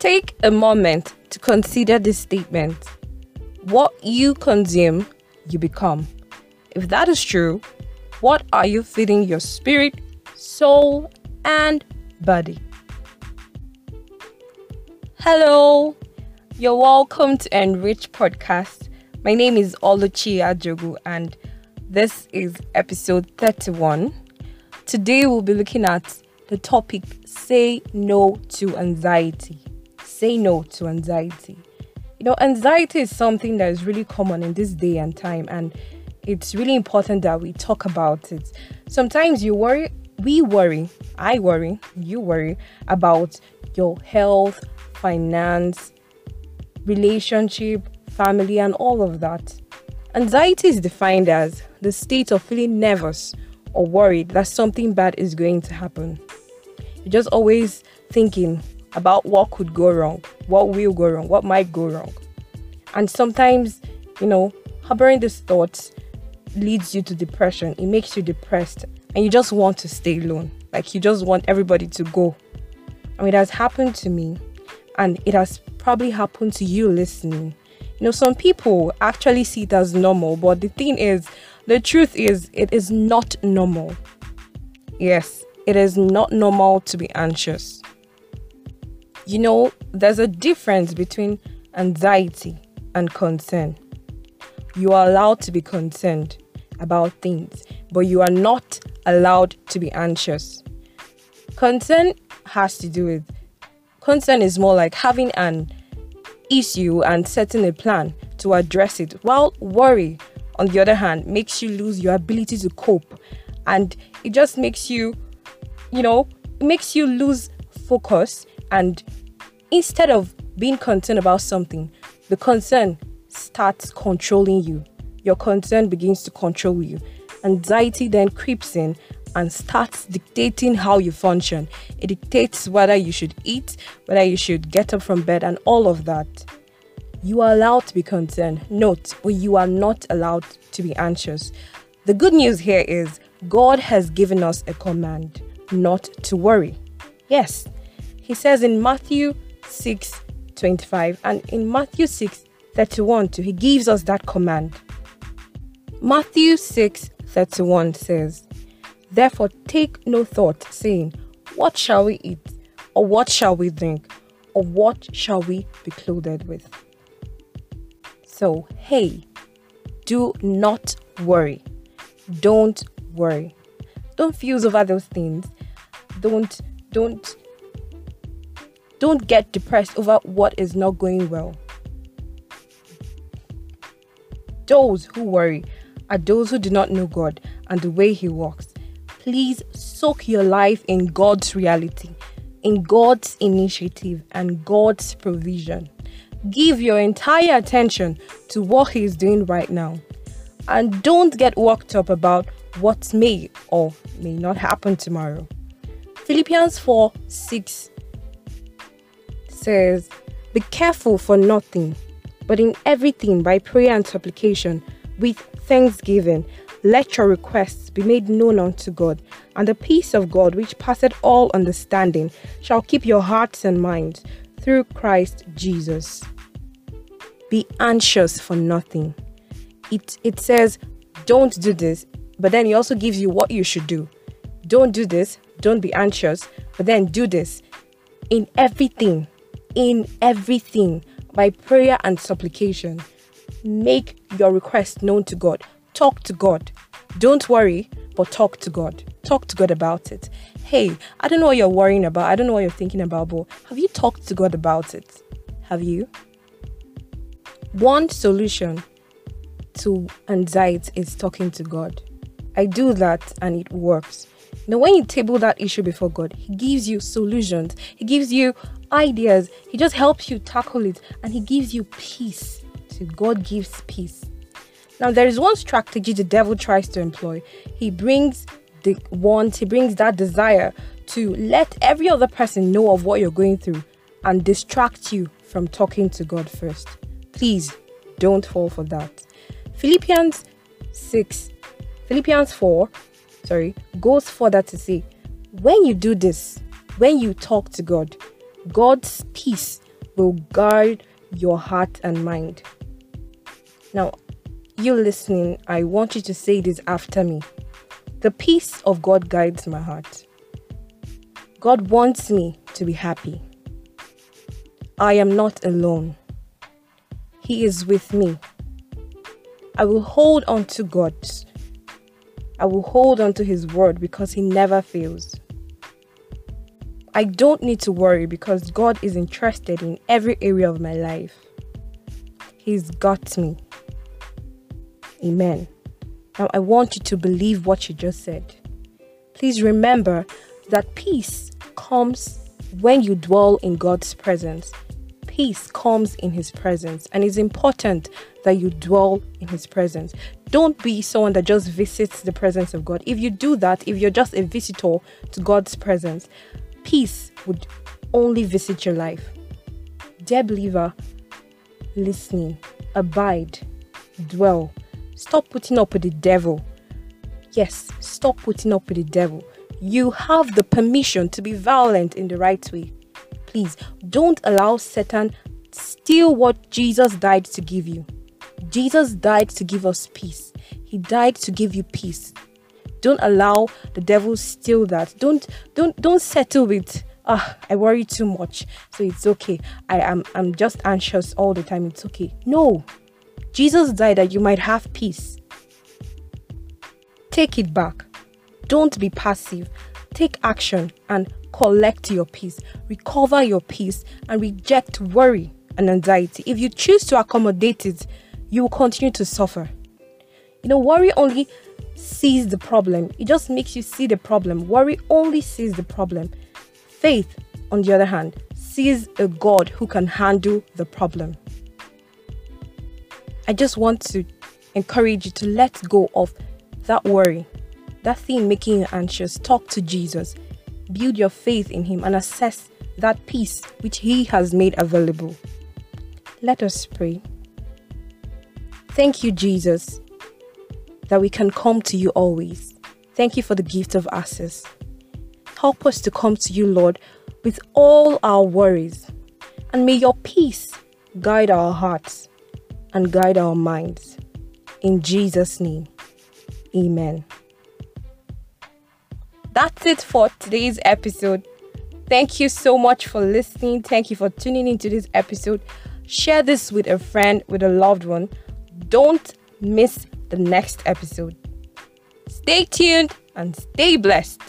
Take a moment to consider this statement. What you consume, you become. If that is true, what are you feeding your spirit, soul, and body? Hello, you're welcome to Enrich Podcast. My name is Oluchi Ajogu, and this is episode 31. Today, we'll be looking at the topic Say No to Anxiety. Say no to anxiety. You know, anxiety is something that is really common in this day and time, and it's really important that we talk about it. Sometimes you worry, we worry, I worry, you worry about your health, finance, relationship, family, and all of that. Anxiety is defined as the state of feeling nervous or worried that something bad is going to happen. You're just always thinking about what could go wrong, what will go wrong, what might go wrong. And sometimes, you know, harboring these thoughts leads you to depression. It makes you depressed and you just want to stay alone. Like you just want everybody to go. I mean, it has happened to me and it has probably happened to you listening. You know, some people actually see it as normal, but the thing is, the truth is, it is not normal. Yes, it is not normal to be anxious. You know, there's a difference between anxiety and concern. You are allowed to be concerned about things, but you are not allowed to be anxious. Concern has to do with concern is more like having an issue and setting a plan to address it, while worry, on the other hand, makes you lose your ability to cope and it just makes you, you know, it makes you lose focus and instead of being concerned about something, the concern starts controlling you. Your concern begins to control you. Anxiety then creeps in and starts dictating how you function. It dictates whether you should eat, whether you should get up from bed, and all of that. You are allowed to be concerned. Note, but you are not allowed to be anxious. The good news here is God has given us a command not to worry. Yes, He says in Matthew 6 25 and in Matthew 6 31 too, He gives us that command. Matthew 6 31 says, Therefore take no thought, saying, What shall we eat? Or what shall we drink? Or what shall we be clothed with? So, hey, do not worry. Don't worry. Don't fuse over those things. Don't, don't, don't get depressed over what is not going well. Those who worry are those who do not know God and the way He works. Please soak your life in God's reality, in God's initiative, and God's provision. Give your entire attention to what He is doing right now. And don't get worked up about what may or may not happen tomorrow. Philippians 4 6 says, Be careful for nothing, but in everything by prayer and supplication, with thanksgiving, let your requests be made known unto God, and the peace of God, which passeth all understanding, shall keep your hearts and minds through Christ Jesus. Be anxious for nothing. It, it says, don't do this, but then it also gives you what you should do. Don't do this, don't be anxious, but then do this. In everything, in everything, by prayer and supplication, make your request known to God. Talk to God. Don't worry, but talk to God. Talk to God about it. Hey, I don't know what you're worrying about. I don't know what you're thinking about, but have you talked to God about it? Have you? One solution to anxiety is talking to God. I do that and it works. Now, when you table that issue before God, He gives you solutions, He gives you ideas, He just helps you tackle it, and He gives you peace. So, God gives peace. Now, there is one strategy the devil tries to employ. He brings the want, he brings that desire to let every other person know of what you're going through and distract you from talking to God first. Please don't fall for that. Philippians 6, Philippians 4, sorry, goes further to say, when you do this, when you talk to God, God's peace will guard your heart and mind. Now, you listening, I want you to say this after me. The peace of God guides my heart. God wants me to be happy. I am not alone. He is with me. I will hold on to God. I will hold on to His word because He never fails. I don't need to worry because God is interested in every area of my life. He's got me. Amen. Now I want you to believe what you just said. Please remember that peace comes when you dwell in God's presence. Peace comes in His presence, and it's important that you dwell in His presence. Don't be someone that just visits the presence of God. If you do that, if you're just a visitor to God's presence, peace would only visit your life. Dear believer, listening, abide, dwell. Stop putting up with the devil. Yes, stop putting up with the devil. You have the permission to be violent in the right way. Please don't allow Satan steal what Jesus died to give you. Jesus died to give us peace. He died to give you peace. Don't allow the devil steal that. Don't don't don't settle with ah I worry too much, so it's okay. I am I'm, just anxious all the time. It's okay. No. Jesus died that you might have peace. Take it back. Don't be passive. Take action and collect your peace. Recover your peace and reject worry and anxiety. If you choose to accommodate it, you will continue to suffer. You know, worry only sees the problem, it just makes you see the problem. Worry only sees the problem. Faith, on the other hand, sees a God who can handle the problem. I just want to encourage you to let go of that worry, that thing making you anxious. Talk to Jesus, build your faith in Him, and assess that peace which He has made available. Let us pray. Thank you, Jesus, that we can come to you always. Thank you for the gift of access. Help us to come to you, Lord, with all our worries. And may your peace guide our hearts and guide our minds. In Jesus' name, amen. That's it for today's episode. Thank you so much for listening. Thank you for tuning into this episode. Share this with a friend, with a loved one. Don't miss the next episode. Stay tuned and stay blessed.